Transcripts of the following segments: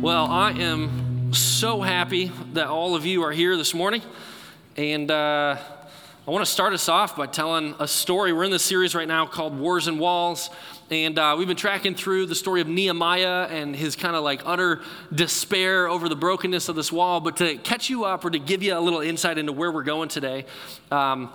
Well, I am so happy that all of you are here this morning. And uh, I want to start us off by telling a story. We're in this series right now called Wars and Walls. And uh, we've been tracking through the story of Nehemiah and his kind of like utter despair over the brokenness of this wall. But to catch you up or to give you a little insight into where we're going today, um,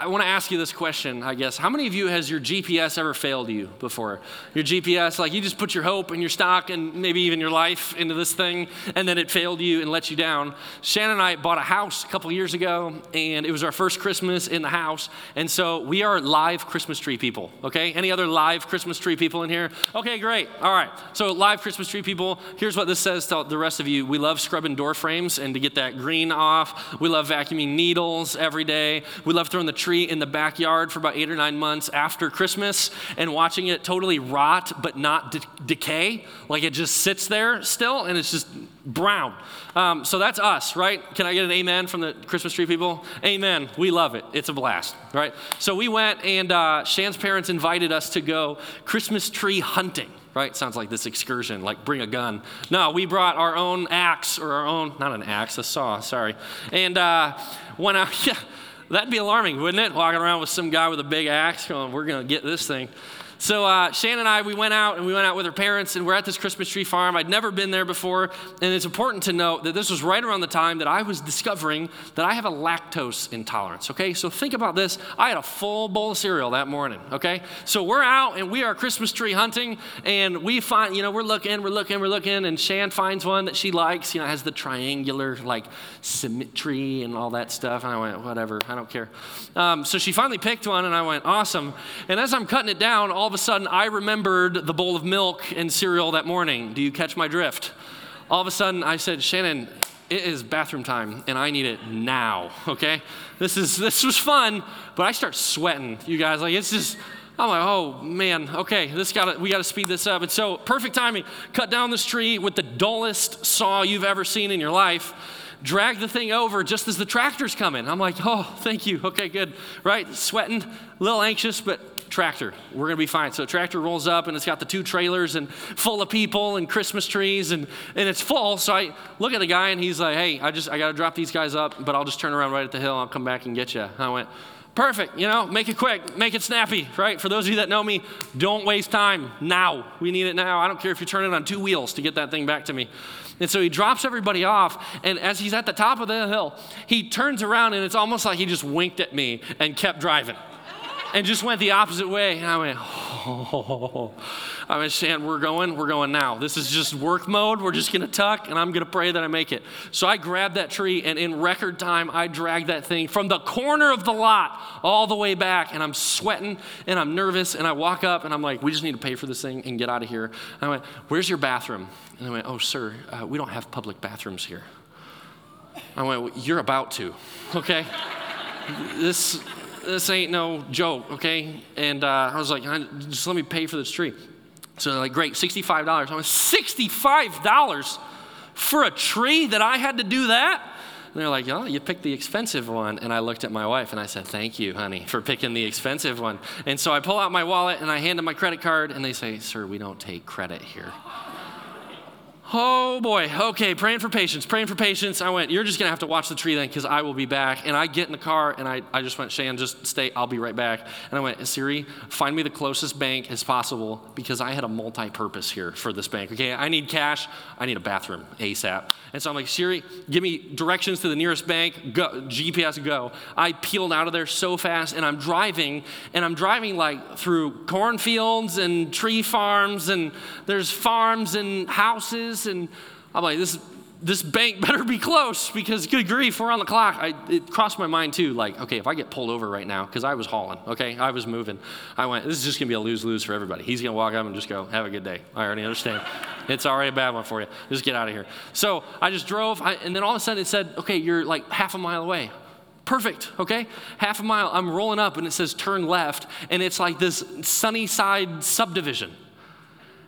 I want to ask you this question, I guess. How many of you has your GPS ever failed you before? Your GPS, like you just put your hope and your stock and maybe even your life into this thing, and then it failed you and let you down. Shannon and I bought a house a couple years ago, and it was our first Christmas in the house. And so we are live Christmas tree people, okay? Any other live Christmas tree people in here? Okay, great. All right. So, live Christmas tree people, here's what this says to the rest of you. We love scrubbing door frames and to get that green off. We love vacuuming needles every day. We love throwing the tree tree in the backyard for about eight or nine months after Christmas and watching it totally rot but not de- decay. Like it just sits there still and it's just brown. Um, so that's us, right? Can I get an amen from the Christmas tree people? Amen. We love it. It's a blast, right? So we went and uh, Shan's parents invited us to go Christmas tree hunting right? Sounds like this excursion, like bring a gun. No, we brought our own axe or our own, not an axe, a saw, sorry. And uh, went out, yeah, That'd be alarming, wouldn't it? Walking around with some guy with a big axe going, we're going to get this thing. So uh, Shannon and I, we went out and we went out with her parents, and we're at this Christmas tree farm. I'd never been there before, and it's important to note that this was right around the time that I was discovering that I have a lactose intolerance. Okay, so think about this. I had a full bowl of cereal that morning. Okay, so we're out and we are Christmas tree hunting, and we find, you know, we're looking, we're looking, we're looking, and Shan finds one that she likes. You know, has the triangular like symmetry and all that stuff. And I went, whatever, I don't care. Um, so she finally picked one, and I went, awesome. And as I'm cutting it down, all of a sudden I remembered the bowl of milk and cereal that morning. Do you catch my drift? All of a sudden I said, Shannon, it is bathroom time and I need it now, okay? This is this was fun, but I start sweating, you guys. Like it's just I'm like, oh man, okay, this got we got to speed this up. And so, perfect timing. Cut down this tree with the dullest saw you've ever seen in your life. Drag the thing over just as the tractor's coming. I'm like, oh, thank you. Okay, good. Right? Sweating, a little anxious, but tractor. We're going to be fine. So tractor rolls up and it's got the two trailers and full of people and Christmas trees and, and it's full. So I look at the guy and he's like, hey, I just, I got to drop these guys up, but I'll just turn around right at the hill. I'll come back and get you. I went, perfect. You know, make it quick, make it snappy, right? For those of you that know me, don't waste time now. We need it now. I don't care if you turn it on two wheels to get that thing back to me. And so he drops everybody off, and as he's at the top of the hill, he turns around and it's almost like he just winked at me and kept driving and just went the opposite way. And I went, oh. I went, Shan, we're going, we're going now. This is just work mode. We're just going to tuck, and I'm going to pray that I make it. So I grabbed that tree, and in record time, I dragged that thing from the corner of the lot all the way back. And I'm sweating, and I'm nervous, and I walk up, and I'm like, we just need to pay for this thing and get out of here. And I went, where's your bathroom? And I went, oh, sir, uh, we don't have public bathrooms here. I went, well, you're about to, okay? this this ain't no joke, okay? And uh, I was like, just let me pay for this tree. So they're like, great, $65. I went, $65 for a tree that I had to do that? And they're like, oh, you picked the expensive one. And I looked at my wife and I said, thank you, honey, for picking the expensive one. And so I pull out my wallet and I hand them my credit card and they say, sir, we don't take credit here. Oh boy, okay, praying for patience, praying for patience. I went, You're just gonna have to watch the tree then because I will be back. And I get in the car and I, I just went, Shan, just stay, I'll be right back. And I went, Siri, find me the closest bank as possible because I had a multi purpose here for this bank. Okay, I need cash, I need a bathroom ASAP. And so I'm like, Siri, give me directions to the nearest bank, go, GPS go. I peeled out of there so fast and I'm driving and I'm driving like through cornfields and tree farms and there's farms and houses and I'm like, this, this bank better be close because good grief, we're on the clock. I, it crossed my mind too, like, okay, if I get pulled over right now, because I was hauling, okay, I was moving, I went, this is just gonna be a lose lose for everybody. He's gonna walk up and just go, have a good day. I already understand. it's already a bad one for you. Just get out of here. So I just drove, I, and then all of a sudden it said, okay, you're like half a mile away. Perfect, okay? Half a mile, I'm rolling up and it says turn left, and it's like this sunny side subdivision.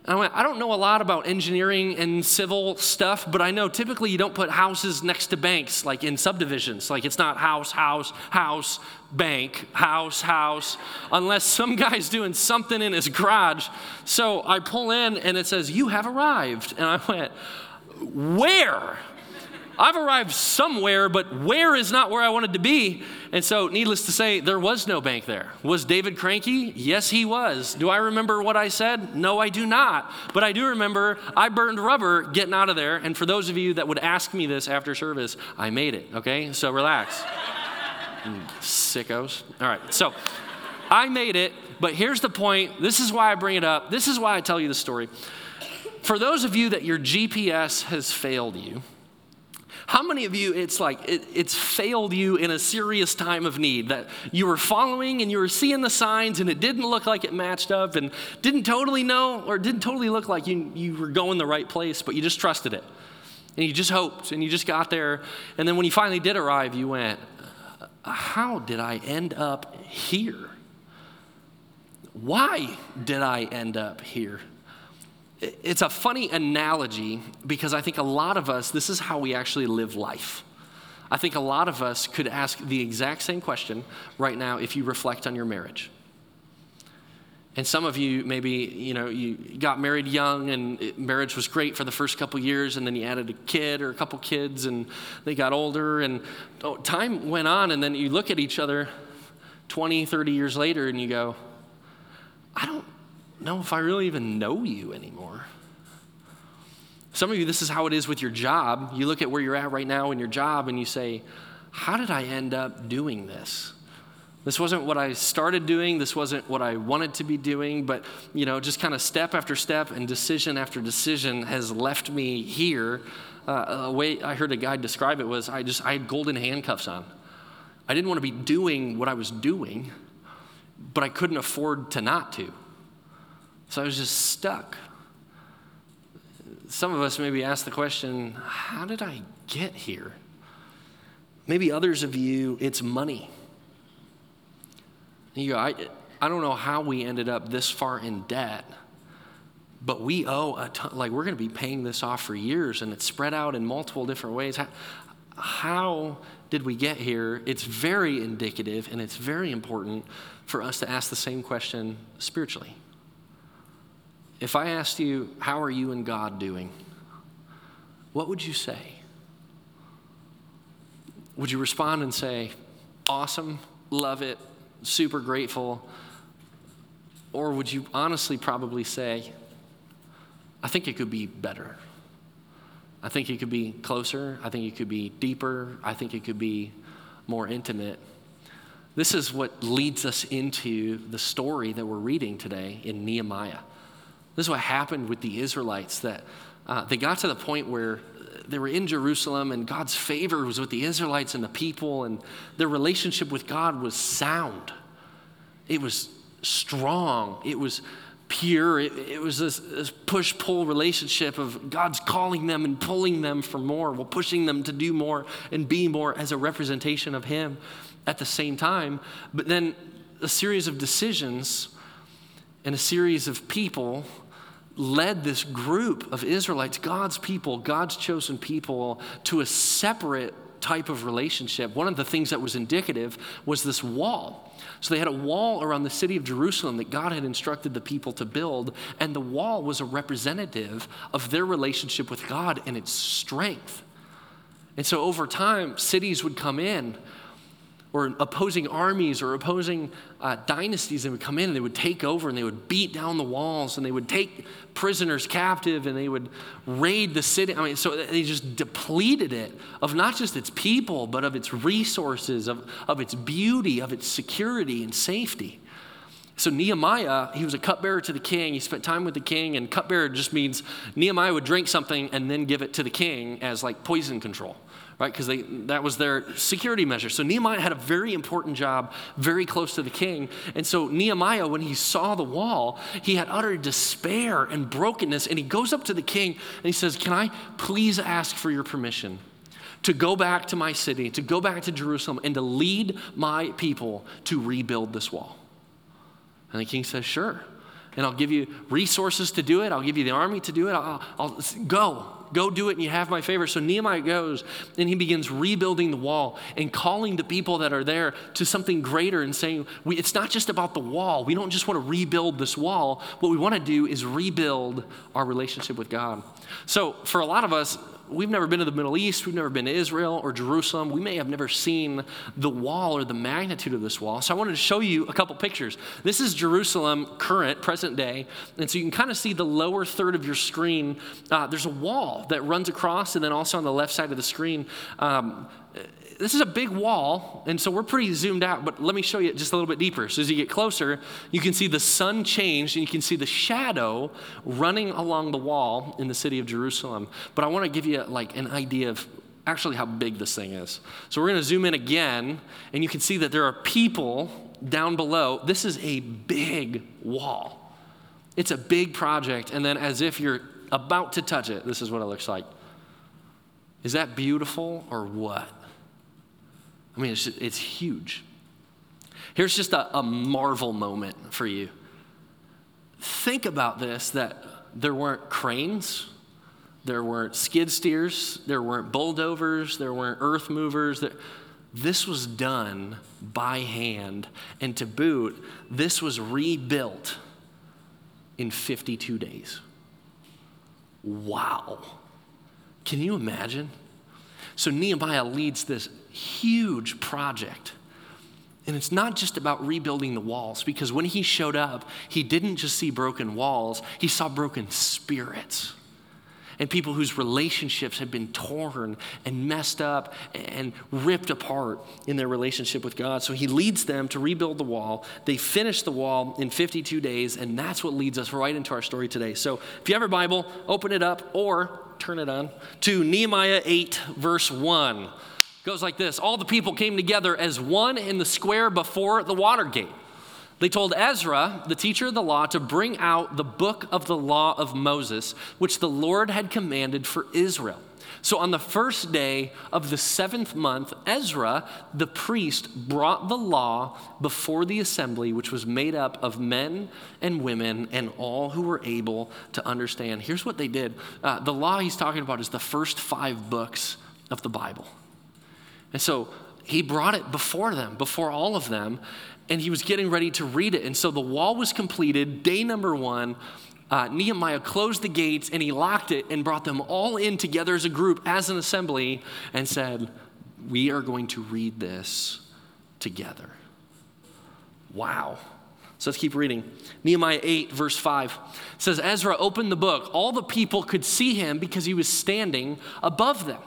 I went, I don't know a lot about engineering and civil stuff, but I know typically you don't put houses next to banks like in subdivisions. Like it's not house, house, house, bank, house, house, unless some guy's doing something in his garage. So I pull in and it says, You have arrived. And I went, Where? I've arrived somewhere, but where is not where I wanted to be. And so, needless to say, there was no bank there. Was David cranky? Yes, he was. Do I remember what I said? No, I do not. But I do remember I burned rubber getting out of there. And for those of you that would ask me this after service, I made it, okay? So relax. Hmm, sickos. All right, so I made it, but here's the point. This is why I bring it up. This is why I tell you the story. For those of you that your GPS has failed you, how many of you, it's like it, it's failed you in a serious time of need that you were following and you were seeing the signs and it didn't look like it matched up and didn't totally know or didn't totally look like you, you were going the right place, but you just trusted it. And you just hoped and you just got there. And then when you finally did arrive, you went, uh, How did I end up here? Why did I end up here? It's a funny analogy because I think a lot of us, this is how we actually live life. I think a lot of us could ask the exact same question right now if you reflect on your marriage. And some of you maybe, you know, you got married young and marriage was great for the first couple years and then you added a kid or a couple kids and they got older and oh, time went on and then you look at each other 20, 30 years later and you go, I don't know if I really even know you anymore. Some of you, this is how it is with your job. You look at where you're at right now in your job and you say, How did I end up doing this? This wasn't what I started doing. This wasn't what I wanted to be doing, but you know, just kind of step after step and decision after decision has left me here. Uh, a way I heard a guy describe it was I just I had golden handcuffs on. I didn't want to be doing what I was doing, but I couldn't afford to not to. So I was just stuck. Some of us maybe ask the question how did I get here? Maybe others of you, it's money. You go, I, I don't know how we ended up this far in debt, but we owe a ton, like we're going to be paying this off for years and it's spread out in multiple different ways. How, how did we get here? It's very indicative and it's very important for us to ask the same question spiritually. If I asked you, How are you and God doing? What would you say? Would you respond and say, Awesome, love it, super grateful? Or would you honestly probably say, I think it could be better? I think it could be closer. I think it could be deeper. I think it could be more intimate. This is what leads us into the story that we're reading today in Nehemiah. This is what happened with the Israelites that uh, they got to the point where they were in Jerusalem and God's favor was with the Israelites and the people, and their relationship with God was sound. It was strong. It was pure. It, it was this, this push pull relationship of God's calling them and pulling them for more, while pushing them to do more and be more as a representation of Him at the same time. But then a series of decisions and a series of people led this group of Israelites, God's people, God's chosen people, to a separate type of relationship. One of the things that was indicative was this wall. So they had a wall around the city of Jerusalem that God had instructed the people to build, and the wall was a representative of their relationship with God and its strength. And so over time, cities would come in or opposing armies or opposing uh, dynasties, they would come in and they would take over and they would beat down the walls and they would take prisoners captive and they would raid the city. I mean, so they just depleted it of not just its people, but of its resources, of, of its beauty, of its security and safety. So Nehemiah, he was a cupbearer to the king. He spent time with the king, and cupbearer just means Nehemiah would drink something and then give it to the king as like poison control right? Because that was their security measure. So Nehemiah had a very important job, very close to the king. And so Nehemiah, when he saw the wall, he had utter despair and brokenness. And he goes up to the king and he says, Can I please ask for your permission? To go back to my city, to go back to Jerusalem, and to lead my people to rebuild this wall. And the king says, Sure. and I'll give you resources to do it. I'll give you the army to do it. I'll, I'll go. Go do it, and you have my favor. So Nehemiah goes and he begins rebuilding the wall and calling the people that are there to something greater and saying, It's not just about the wall. We don't just want to rebuild this wall. What we want to do is rebuild our relationship with God. So for a lot of us, we've never been to the Middle East, we've never been to Israel or Jerusalem. We may have never seen the wall or the magnitude of this wall. So I wanted to show you a couple pictures. This is Jerusalem, current, present day. And so you can kind of see the lower third of your screen. Uh, there's a wall that runs across, and then also on the left side of the screen, um, this is a big wall, and so we're pretty zoomed out, but let me show you just a little bit deeper. So as you get closer, you can see the sun change, and you can see the shadow running along the wall in the city of Jerusalem. But I want to give you like an idea of actually how big this thing is. So we're going to zoom in again, and you can see that there are people down below. This is a big wall. It's a big project, and then as if you're about to touch it, this is what it looks like. Is that beautiful or what? I mean, it's, it's huge. Here's just a, a marvel moment for you. Think about this that there weren't cranes, there weren't skid steers, there weren't bulldozers, there weren't earth movers. There, this was done by hand. And to boot, this was rebuilt in 52 days. Wow. Can you imagine? So Nehemiah leads this huge project. And it's not just about rebuilding the walls, because when he showed up, he didn't just see broken walls, he saw broken spirits. And people whose relationships had been torn and messed up and ripped apart in their relationship with God. So he leads them to rebuild the wall. They finish the wall in 52 days, and that's what leads us right into our story today. So if you have your Bible, open it up or turn it on to Nehemiah 8, verse 1 goes like this All the people came together as one in the square before the water gate. They told Ezra, the teacher of the law, to bring out the book of the law of Moses, which the Lord had commanded for Israel. So on the first day of the seventh month, Ezra, the priest, brought the law before the assembly, which was made up of men and women and all who were able to understand. Here's what they did uh, the law he's talking about is the first five books of the Bible. And so he brought it before them, before all of them, and he was getting ready to read it. And so the wall was completed, day number one. Uh, Nehemiah closed the gates and he locked it and brought them all in together as a group, as an assembly, and said, We are going to read this together. Wow. So let's keep reading. Nehemiah 8, verse 5 says, Ezra opened the book. All the people could see him because he was standing above them.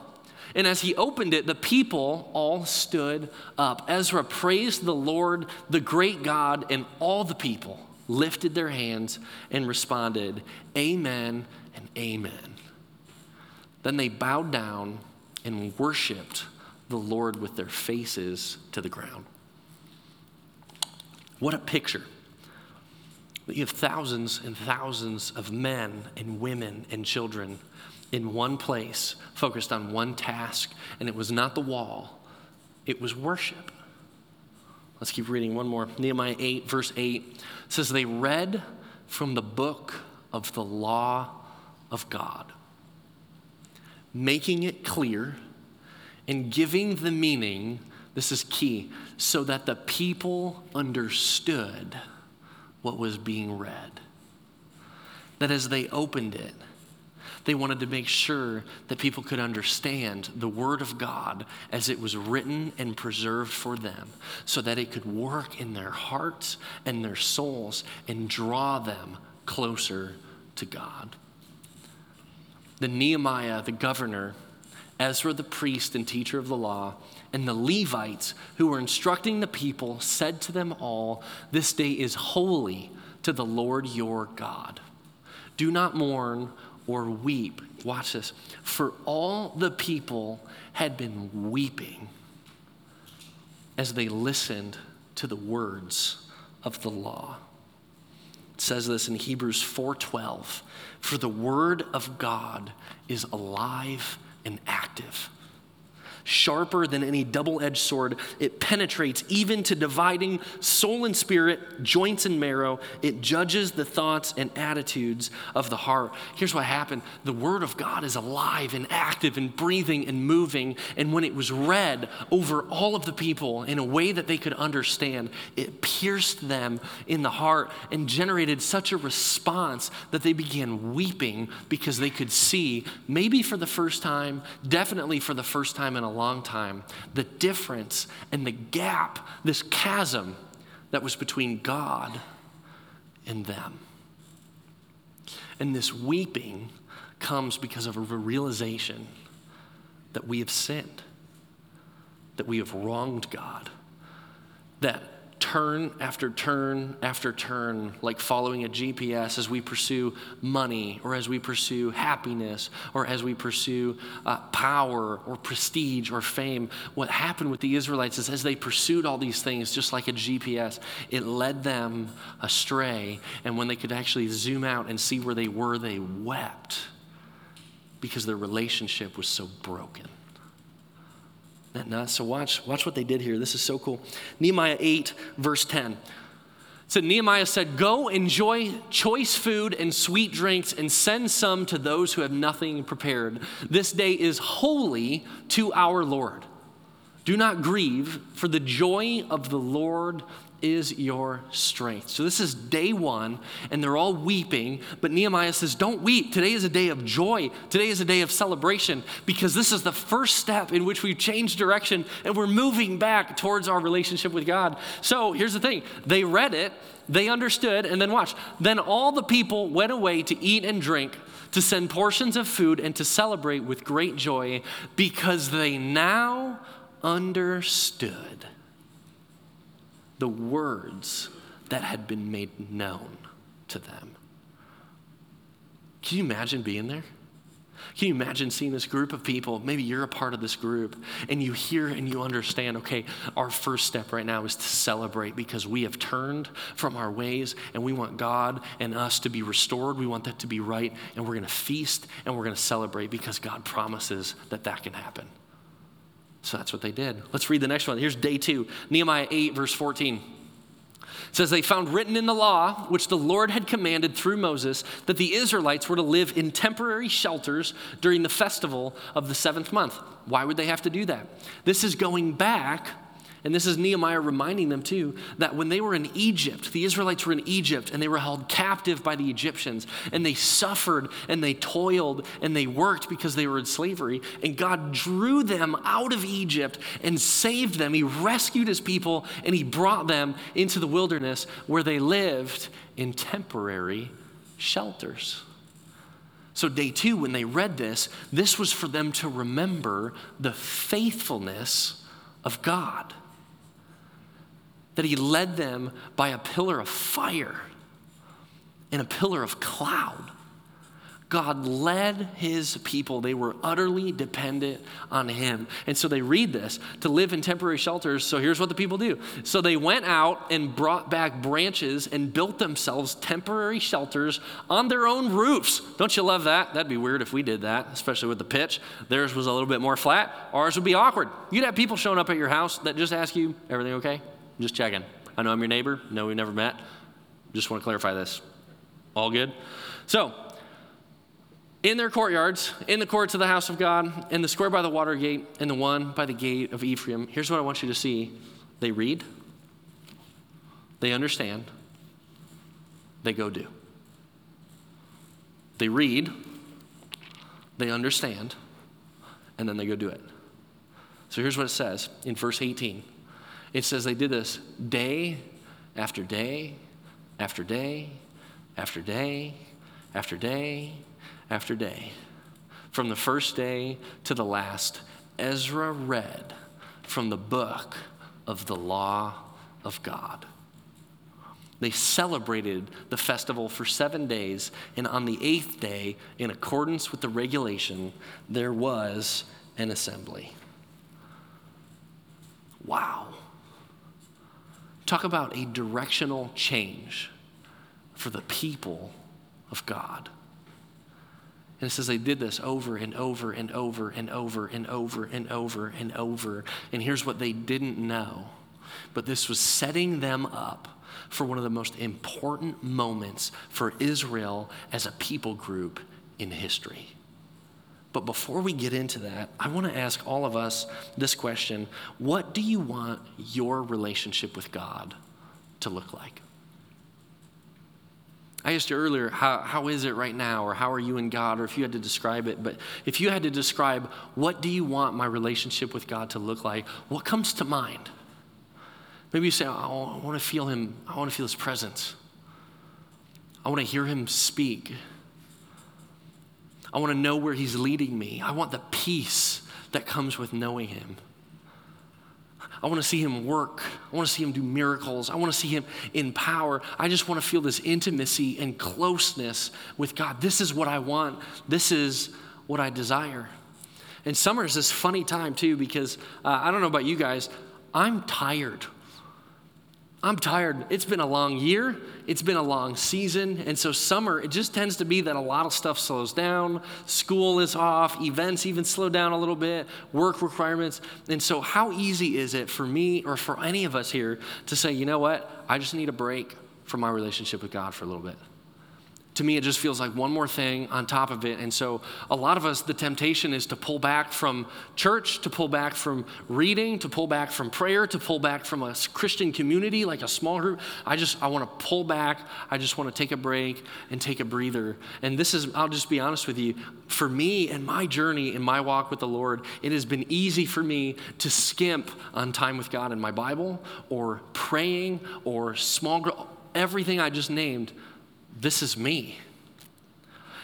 And as he opened it, the people all stood up. Ezra praised the Lord, the great God, and all the people lifted their hands and responded, Amen and Amen. Then they bowed down and worshiped the Lord with their faces to the ground. What a picture. You have thousands and thousands of men and women and children in one place, focused on one task, and it was not the wall, it was worship. Let's keep reading one more. Nehemiah 8, verse 8 says, They read from the book of the law of God, making it clear and giving the meaning, this is key, so that the people understood what was being read. That as they opened it, they wanted to make sure that people could understand the Word of God as it was written and preserved for them so that it could work in their hearts and their souls and draw them closer to God. The Nehemiah, the governor, Ezra, the priest and teacher of the law, and the Levites who were instructing the people said to them all, This day is holy to the Lord your God. Do not mourn or weep. Watch this. For all the people had been weeping as they listened to the words of the law. It says this in Hebrews 4:12, for the word of God is alive and active sharper than any double edged sword. It penetrates even to dividing soul and spirit, joints and marrow. It judges the thoughts and attitudes of the heart. Here's what happened the Word of God is alive and active and breathing and moving. And when it was read over all of the people in a way that they could understand, it pierced them in the heart and generated such a response that they began weeping because they could see, maybe for the first time, definitely for the first time in a long time, the difference and the gap, this chasm that was between God and them. And this weeping comes because of a realization that we have sinned, that we have wronged God, that turn after turn after turn, like following a GPS as we pursue money or as we pursue happiness or as we pursue uh, power or prestige or fame. What happened with the Israelites is as they pursued all these things, just like a GPS, it led them astray. And when they could actually zoom out and see where they were, they wept because their relationship was so broken So watch, watch what they did here. This is so cool. Nehemiah 8, verse 10. So Nehemiah said, Go enjoy choice food and sweet drinks and send some to those who have nothing prepared. This day is holy to our Lord. Do not grieve, for the joy of the Lord is your strength. So this is day one, and they're all weeping, but Nehemiah says, Don't weep. Today is a day of joy. Today is a day of celebration because this is the first step in which we've changed direction and we're moving back towards our relationship with God. So here's the thing they read it, they understood, and then watch. Then all the people went away to eat and drink. To send portions of food and to celebrate with great joy because they now understood the words that had been made known to them. Can you imagine being there? Can you imagine seeing this group of people? Maybe you're a part of this group and you hear and you understand, okay, our first step right now is to celebrate because we have turned from our ways and we want God and us to be restored. We want that to be right and we're going to feast and we're going to celebrate because God promises that that can happen. So that's what they did. Let's read the next one. Here's day two Nehemiah 8, verse 14. It says, They found written in the law, which the Lord had commanded through Moses, that the Israelites were to live in temporary shelters during the festival of the seventh month. Why would they have to do that? This is going back and this is Nehemiah reminding them too that when they were in Egypt, the Israelites were in Egypt and they were held captive by the Egyptians and they suffered and they toiled and they worked because they were in slavery. And God drew them out of Egypt and saved them. He rescued his people and he brought them into the wilderness where they lived in temporary shelters. So, day two, when they read this, this was for them to remember the faithfulness of God that he led them by a pillar of fire and a pillar of cloud. God led his people. They were utterly dependent on him. And so they read this to live in temporary shelters. So here's what the people do. So they went out and brought back branches and built themselves temporary shelters on their own roofs. Don't you love that? That'd be weird if we did that, especially with the pitch. Theirs was a little bit more flat, ours would be awkward. You'd have people showing up at your house that just ask you, everything okay? Just checking. I know I'm your neighbor. No, we've never met. Just want to clarify this. All good? So, in their courtyards, in the courts of the house of God, in the square by the water gate, and the one by the gate of Ephraim, here's what I want you to see. They read, they understand, they go do. They read, they understand, and then they go do it. So here's what it says in verse 18. It says they did this day after day after day after day after day after day. From the first day to the last, Ezra read from the book of the law of God. They celebrated the festival for seven days, and on the eighth day, in accordance with the regulation, there was an assembly. Wow. Talk about a directional change for the people of God. And it says they did this over and over and over and over and over and over and over. And here's what they didn't know. But this was setting them up for one of the most important moments for Israel as a people group in history. But before we get into that, I want to ask all of us this question What do you want your relationship with God to look like? I asked you earlier, how, how is it right now, or how are you in God, or if you had to describe it. But if you had to describe what do you want my relationship with God to look like, what comes to mind? Maybe you say, oh, I want to feel Him, I want to feel His presence. I want to hear Him speak. I want to know where He's leading me. I want the peace that comes with knowing Him. I want to see him work. I want to see him do miracles. I want to see him in power. I just want to feel this intimacy and closeness with God. This is what I want. This is what I desire. And summer is this funny time too because uh, I don't know about you guys, I'm tired. I'm tired. It's been a long year. It's been a long season. And so, summer, it just tends to be that a lot of stuff slows down. School is off. Events even slow down a little bit. Work requirements. And so, how easy is it for me or for any of us here to say, you know what? I just need a break from my relationship with God for a little bit? To me, it just feels like one more thing on top of it. And so, a lot of us, the temptation is to pull back from church, to pull back from reading, to pull back from prayer, to pull back from a Christian community like a small group. I just, I want to pull back. I just want to take a break and take a breather. And this is, I'll just be honest with you, for me and my journey in my walk with the Lord, it has been easy for me to skimp on time with God in my Bible or praying or small group, everything I just named this is me.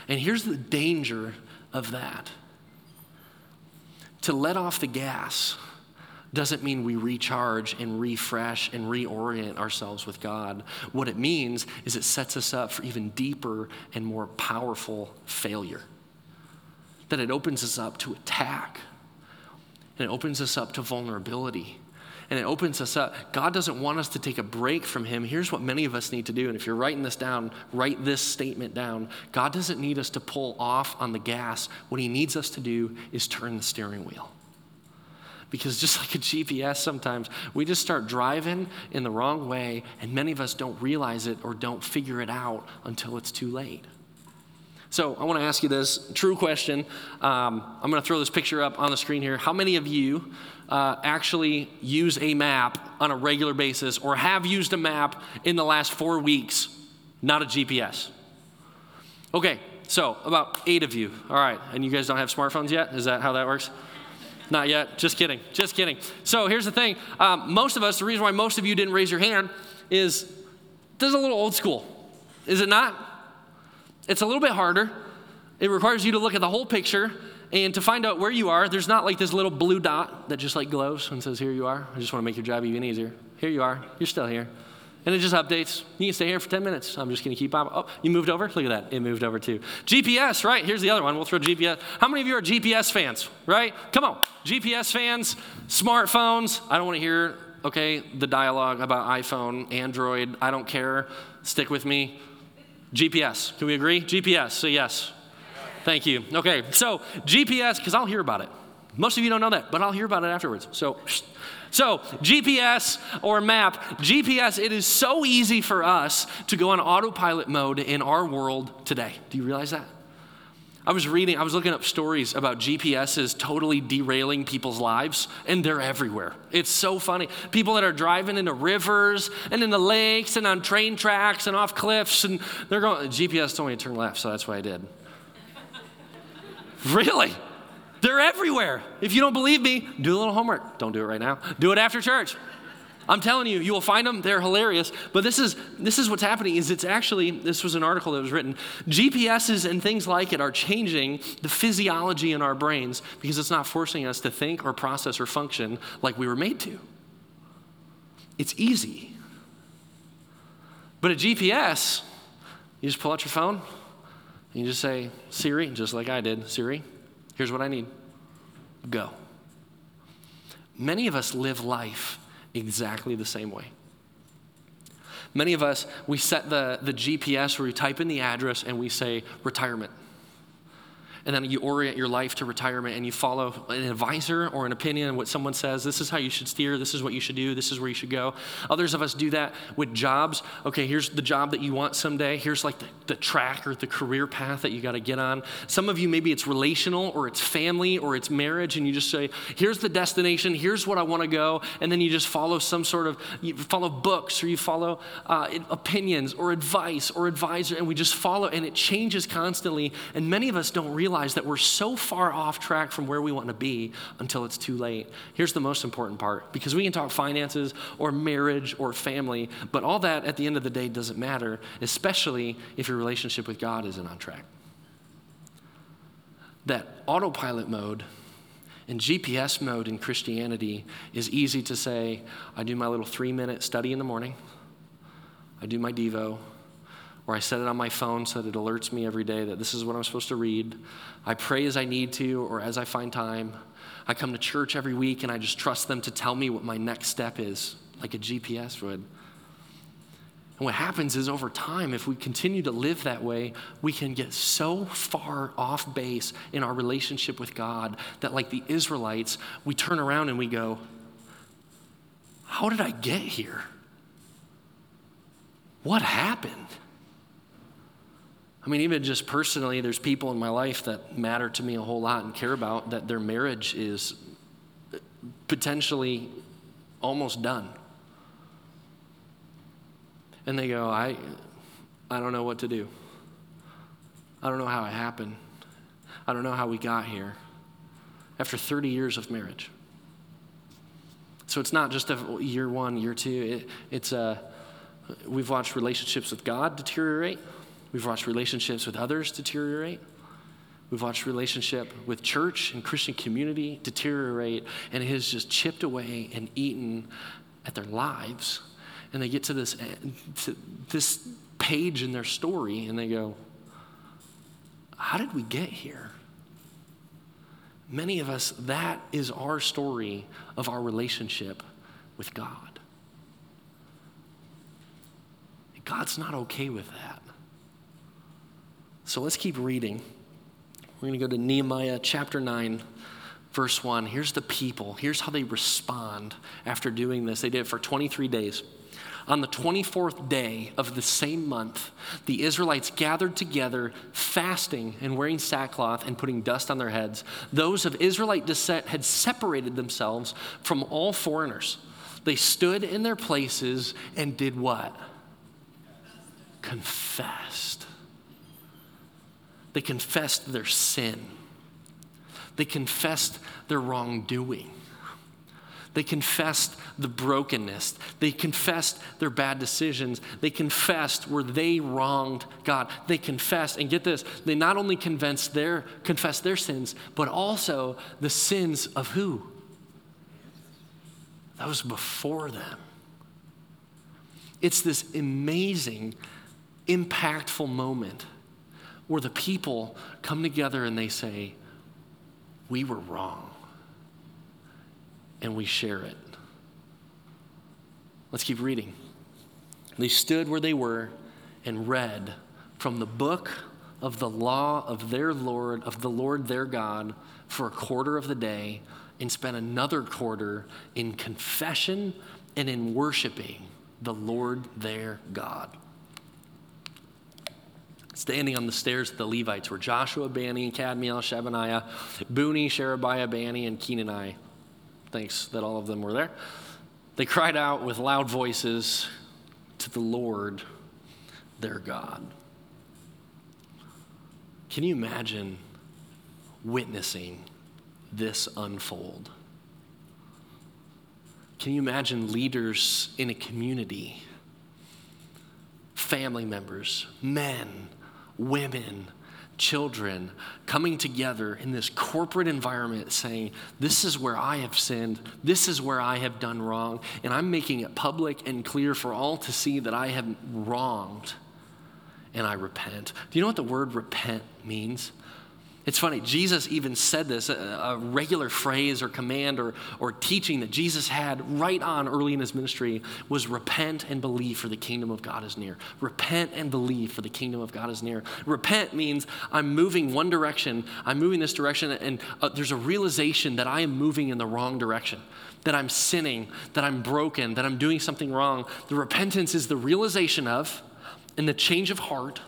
And here's the danger of that to let off the gas doesn't mean we recharge and refresh and reorient ourselves with God. What it means is it sets us up for even deeper and more powerful failure. That it opens us up to attack, and it opens us up to vulnerability and it opens us up. God doesn't want us to take a break from Him. Here's what many of us need to do. And if you're writing this down, write this statement down. God doesn't need us to pull off on the gas. What He needs us to do is turn the steering wheel. Because just like a GPS, sometimes we just start driving in the wrong way, and many of us don't realize it or don't figure it out until it's too late. So I want to ask you this true question. Um, I'm going to throw this picture up on the screen here. How many of you uh, actually use a map on a regular basis or have used a map in the last four weeks, not a GPS? Okay, so about eight of you. All right, and you guys don't have smartphones yet? Is that how that works? Not yet. Just kidding. Just kidding. So here's the thing um, most of us, the reason why most of you didn't raise your hand is this is a little old school. Is it not? It's a little bit harder. It requires you to look at the whole picture and to find out where you are, there's not like this little blue dot that just like glows and says, Here you are. I just want to make your job even easier. Here you are. You're still here. And it just updates. You can stay here for 10 minutes. I'm just going to keep up. Oh, you moved over? Look at that. It moved over too. GPS, right? Here's the other one. We'll throw GPS. How many of you are GPS fans, right? Come on. GPS fans, smartphones. I don't want to hear, okay, the dialogue about iPhone, Android. I don't care. Stick with me. GPS. Can we agree? GPS. So, yes. Thank you. Okay, so GPS, because I'll hear about it. Most of you don't know that, but I'll hear about it afterwards. So, so GPS or map, GPS, it is so easy for us to go on autopilot mode in our world today. Do you realize that? I was reading, I was looking up stories about GPSs totally derailing people's lives, and they're everywhere. It's so funny. People that are driving into rivers and in the lakes and on train tracks and off cliffs, and they're going, GPS told me to turn left, so that's what I did. Really? They're everywhere. If you don't believe me, do a little homework. Don't do it right now. Do it after church. I'm telling you, you will find them. They're hilarious. But this is this is what's happening. Is it's actually this was an article that was written. GPSs and things like it are changing the physiology in our brains because it's not forcing us to think or process or function like we were made to. It's easy. But a GPS, you just pull out your phone, you just say, Siri, just like I did, Siri, here's what I need. Go. Many of us live life exactly the same way. Many of us, we set the, the GPS where we type in the address and we say retirement. And then you orient your life to retirement and you follow an advisor or an opinion what someone says this is how you should steer. This is what you should do. This is where you should go. Others of us do that with jobs. Okay here's the job that you want someday. Here's like the, the track or the career path that you got to get on. Some of you maybe it's relational or it's family or it's marriage and you just say here's the destination. Here's what i want to go. And then you just follow some sort of you follow books or you follow uh, opinions or advice or advisor and we just follow and it changes constantly and many of us don't realize realize that we're so far off track from where we want to be until it's too late. Here's the most important part because we can talk finances or marriage or family, but all that at the end of the day doesn't matter, especially if your relationship with God isn't on track. That autopilot mode and GPS mode in Christianity is easy to say, I do my little three minute study in the morning, I do my Devo, or I set it on my phone so that it alerts me every day that this is what I'm supposed to read. I pray as I need to or as I find time. I come to church every week and I just trust them to tell me what my next step is, like a GPS would. And what happens is over time, if we continue to live that way, we can get so far off base in our relationship with God that, like the Israelites, we turn around and we go, How did I get here? What happened? I mean, even just personally, there's people in my life that matter to me a whole lot and care about that their marriage is potentially almost done. And they go, I, I don't know what to do. I don't know how it happened. I don't know how we got here after 30 years of marriage. So it's not just a year one, year two. It, it's a, we've watched relationships with God deteriorate. We've watched relationships with others deteriorate. We've watched relationship with church and Christian community deteriorate, and it has just chipped away and eaten at their lives. And they get to this, to this page in their story, and they go, How did we get here? Many of us, that is our story of our relationship with God. God's not okay with that. So let's keep reading. We're going to go to Nehemiah chapter 9, verse 1. Here's the people. Here's how they respond after doing this. They did it for 23 days. On the 24th day of the same month, the Israelites gathered together, fasting and wearing sackcloth and putting dust on their heads. Those of Israelite descent had separated themselves from all foreigners. They stood in their places and did what? Confessed. They confessed their sin. They confessed their wrongdoing. They confessed the brokenness. They confessed their bad decisions. They confessed where they wronged God. They confessed, and get this, they not only confessed their, confessed their sins, but also the sins of who? Those before them. It's this amazing, impactful moment where the people come together and they say, We were wrong. And we share it. Let's keep reading. They stood where they were and read from the book of the law of their Lord, of the Lord their God, for a quarter of the day, and spent another quarter in confession and in worshiping the Lord their God. Standing on the stairs of the Levites were Joshua, Bani, Kadmiel, Shebaniah, Bunni, Sherebiah, Bani, and Kenani. Thanks that all of them were there. They cried out with loud voices to the Lord their God. Can you imagine witnessing this unfold? Can you imagine leaders in a community, family members, men, women, children coming together in this corporate environment saying, This is where I have sinned, this is where I have done wrong, and I'm making it public and clear for all to see that I have wronged and I repent. Do you know what the word repent means? It's funny, Jesus even said this, a, a, regular phrase or command or, or teaching that Jesus had right on early in his ministry was repent and believe for the kingdom of God is near. Repent and believe for the kingdom of God is near. Repent means I'm moving one direction, I'm moving this direction, and uh, there's a realization that I am moving in the wrong direction, that I'm sinning, that I'm broken, that I'm doing something wrong. The repentance is the realization of and the change of heart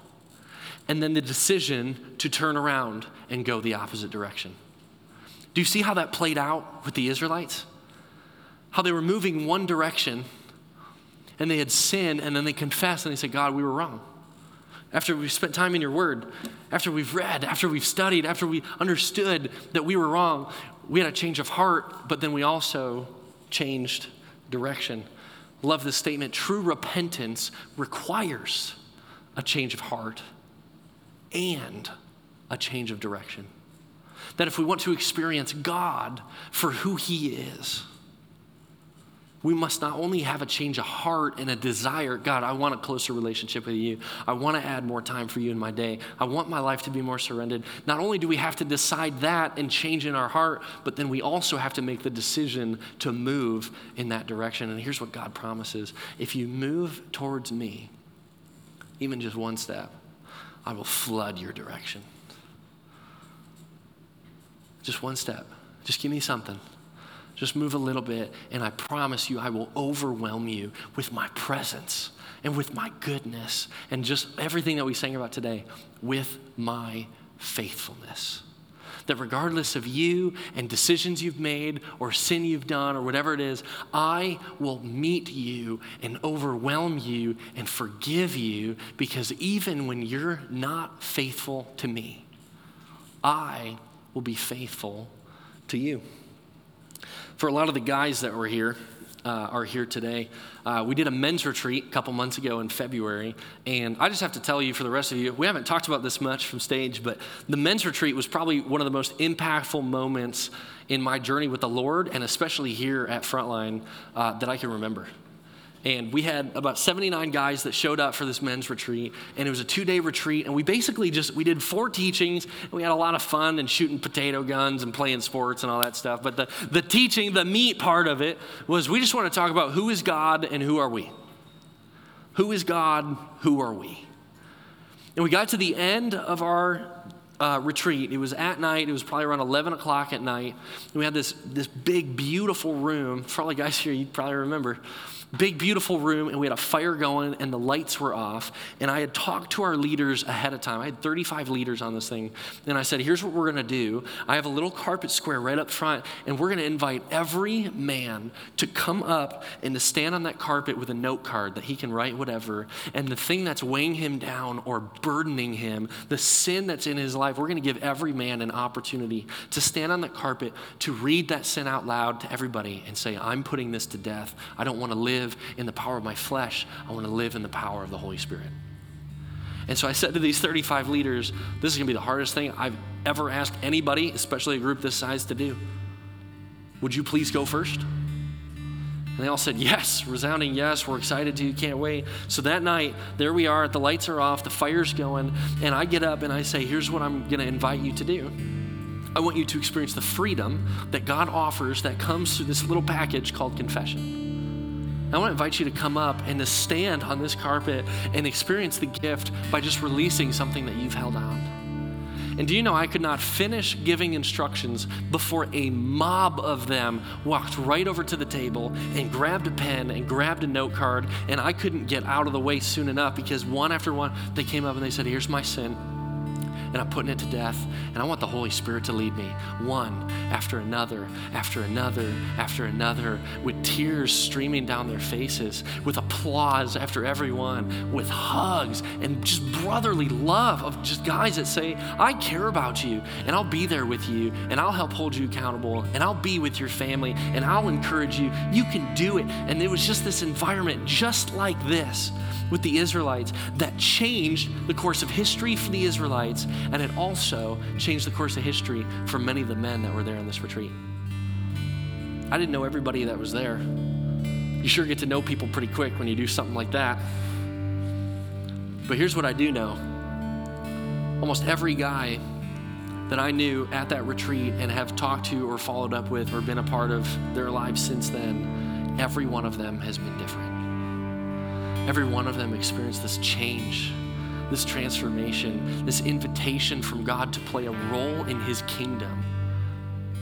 and then the decision to turn around and go the opposite direction. Do you see how that played out with the Israelites? How they were moving one direction and they had sinned and then they confessed and they said, God, we were wrong. After we've spent time in your word, after we've read, after we've studied, after we understood that we were wrong, we had a change of heart, but then we also changed direction. Love this statement true repentance requires a change of heart and a change of direction. That if we want to experience God for who He is, we must not only have a change of heart and a desire, God, I want a closer relationship with you. I want to add more time for you in my day. I want my life to be more surrendered. Not only do we have to decide that and change in our heart, but then we also have to make the decision to move in that direction. And here's what God promises if you move towards me, even just one step, I will flood your direction. Just one step. Just give me something. Just move a little bit, and I promise you, I will overwhelm you with my presence and with my goodness and just everything that we sang about today with my faithfulness that regardless of you and decisions you've made or sin you've done or whatever it is, I will meet you and overwhelm you and forgive you because even when you're not faithful to me, I will be faithful to you. For a lot of the guys that were here, uh, are here today. Uh, we did a men's retreat a couple months ago in February, and I just have to tell you, for the rest of you, we haven't talked about this much from stage, but the men's retreat was probably one of the most impactful moments in my journey with the Lord, and especially here at Frontline, uh, that I can remember. And we had about 79 guys that showed up for this men's retreat. And it was a two day retreat. And we basically just, we did four teachings. And we had a lot of fun and shooting potato guns and playing sports and all that stuff. But the, the teaching, the meat part of it was we just want to talk about who is God and who are we? Who is God? Who are we? And we got to the end of our uh, retreat. It was at night. It was probably around 11 o'clock at night. And we had this, this big, beautiful room. The guys here, you probably remember big, beautiful room, and we had a fire going, and the lights were off. And I had talked to our leaders ahead of time. I had 35 leaders on this thing. And I said, Here's what we're going to do I have a little carpet square right up front, and we're going to invite every man to come up and to stand on that carpet with a note card that he can write whatever. And the thing that's weighing him down or burdening him, the sin that's in his life, we're going to give every man an opportunity to stand on that carpet, to read that sin out loud to everybody and say, I'm putting this to death. I don't want to live live in the power of my flesh. I want to live in the power of the Holy Spirit. And so I said to these 35 leaders, this is going to be the hardest thing I've ever asked anybody, especially a group this size, to do. Would you please go first? And they all said, Yes, resounding yes. We're excited to, can't wait. So that night, there we are, the lights are off, the fire's going, and I get up and I say, Here's what I'm going to invite you to do. I want you to experience the freedom that God offers that comes through this little package called confession. I want to invite you to come up and to stand on this carpet and experience the gift by just releasing something that you've held on. And do you know I could not finish giving instructions before a mob of them walked right over to the table and grabbed a pen and grabbed a note card, and I couldn't get out of the way soon enough because one after one they came up and they said, Here's my sin and I'm putting it to death. And I want the Holy Spirit to lead me one after another, after another, after another, with tears streaming down their faces, with applause after everyone, with hugs and just brotherly love of just guys that say, I care about you and I'll be there with you and I'll help hold you accountable and I'll be with your family and I'll encourage you. You can do it. And it was just this environment just like this with the Israelites that changed the course of history for the Israelites, and it also changed the course of history for many of the men that were there in this retreat. I didn't know everybody that was there. You sure get to know people pretty quick when you do something like that. But here's what I do know almost every guy that I knew at that retreat and have talked to or followed up with or been a part of their lives since then, every one of them has been different. Every one of them experienced this change, this transformation, this invitation from God to play a role in His kingdom.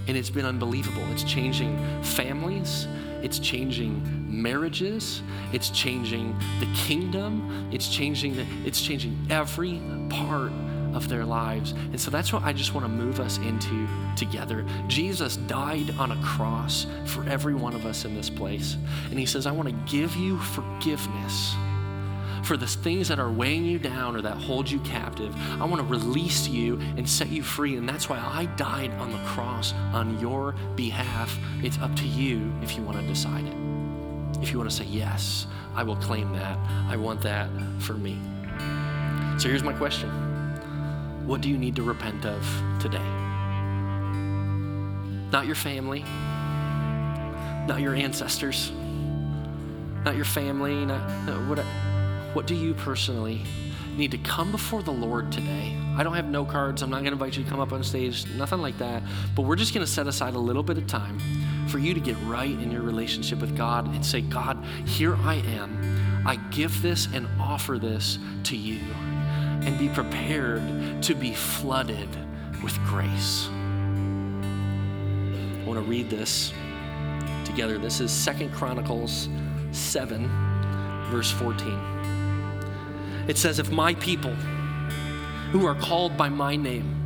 And it's been unbelievable. It's changing families, it's changing marriages, it's changing the kingdom, it's changing the, it's changing every part of their lives. And so that's what I just want to move us into together. Jesus died on a cross for every one of us in this place. And he says, I want to give you forgiveness for the things that are weighing you down or that hold you captive. I want to release you and set you free. And that's why I died on the cross on your behalf. It's up to you if you want to decide it. If you want to say, Yes, I will claim that. I want that for me. So here's my question What do you need to repent of today? Not your family, not your ancestors, not your family, not, no, what. What do you personally need to come before the Lord today? I don't have no cards. I'm not going to invite you to come up on stage, nothing like that. But we're just going to set aside a little bit of time for you to get right in your relationship with God and say, God, here I am. I give this and offer this to you. And be prepared to be flooded with grace. I want to read this together. This is Second Chronicles 7, verse 14. It says, If my people who are called by my name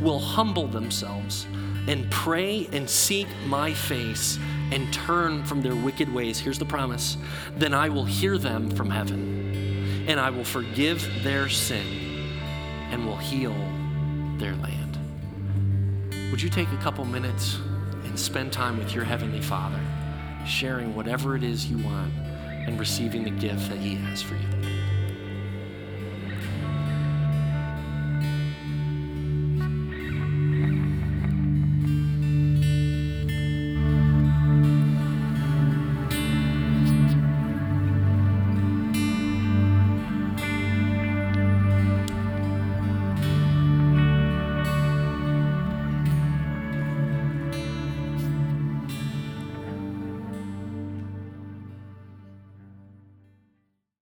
will humble themselves and pray and seek my face and turn from their wicked ways, here's the promise, then I will hear them from heaven and I will forgive their sin and will heal their land. Would you take a couple minutes and spend time with your Heavenly Father, sharing whatever it is you want and receiving the gift that He has for you?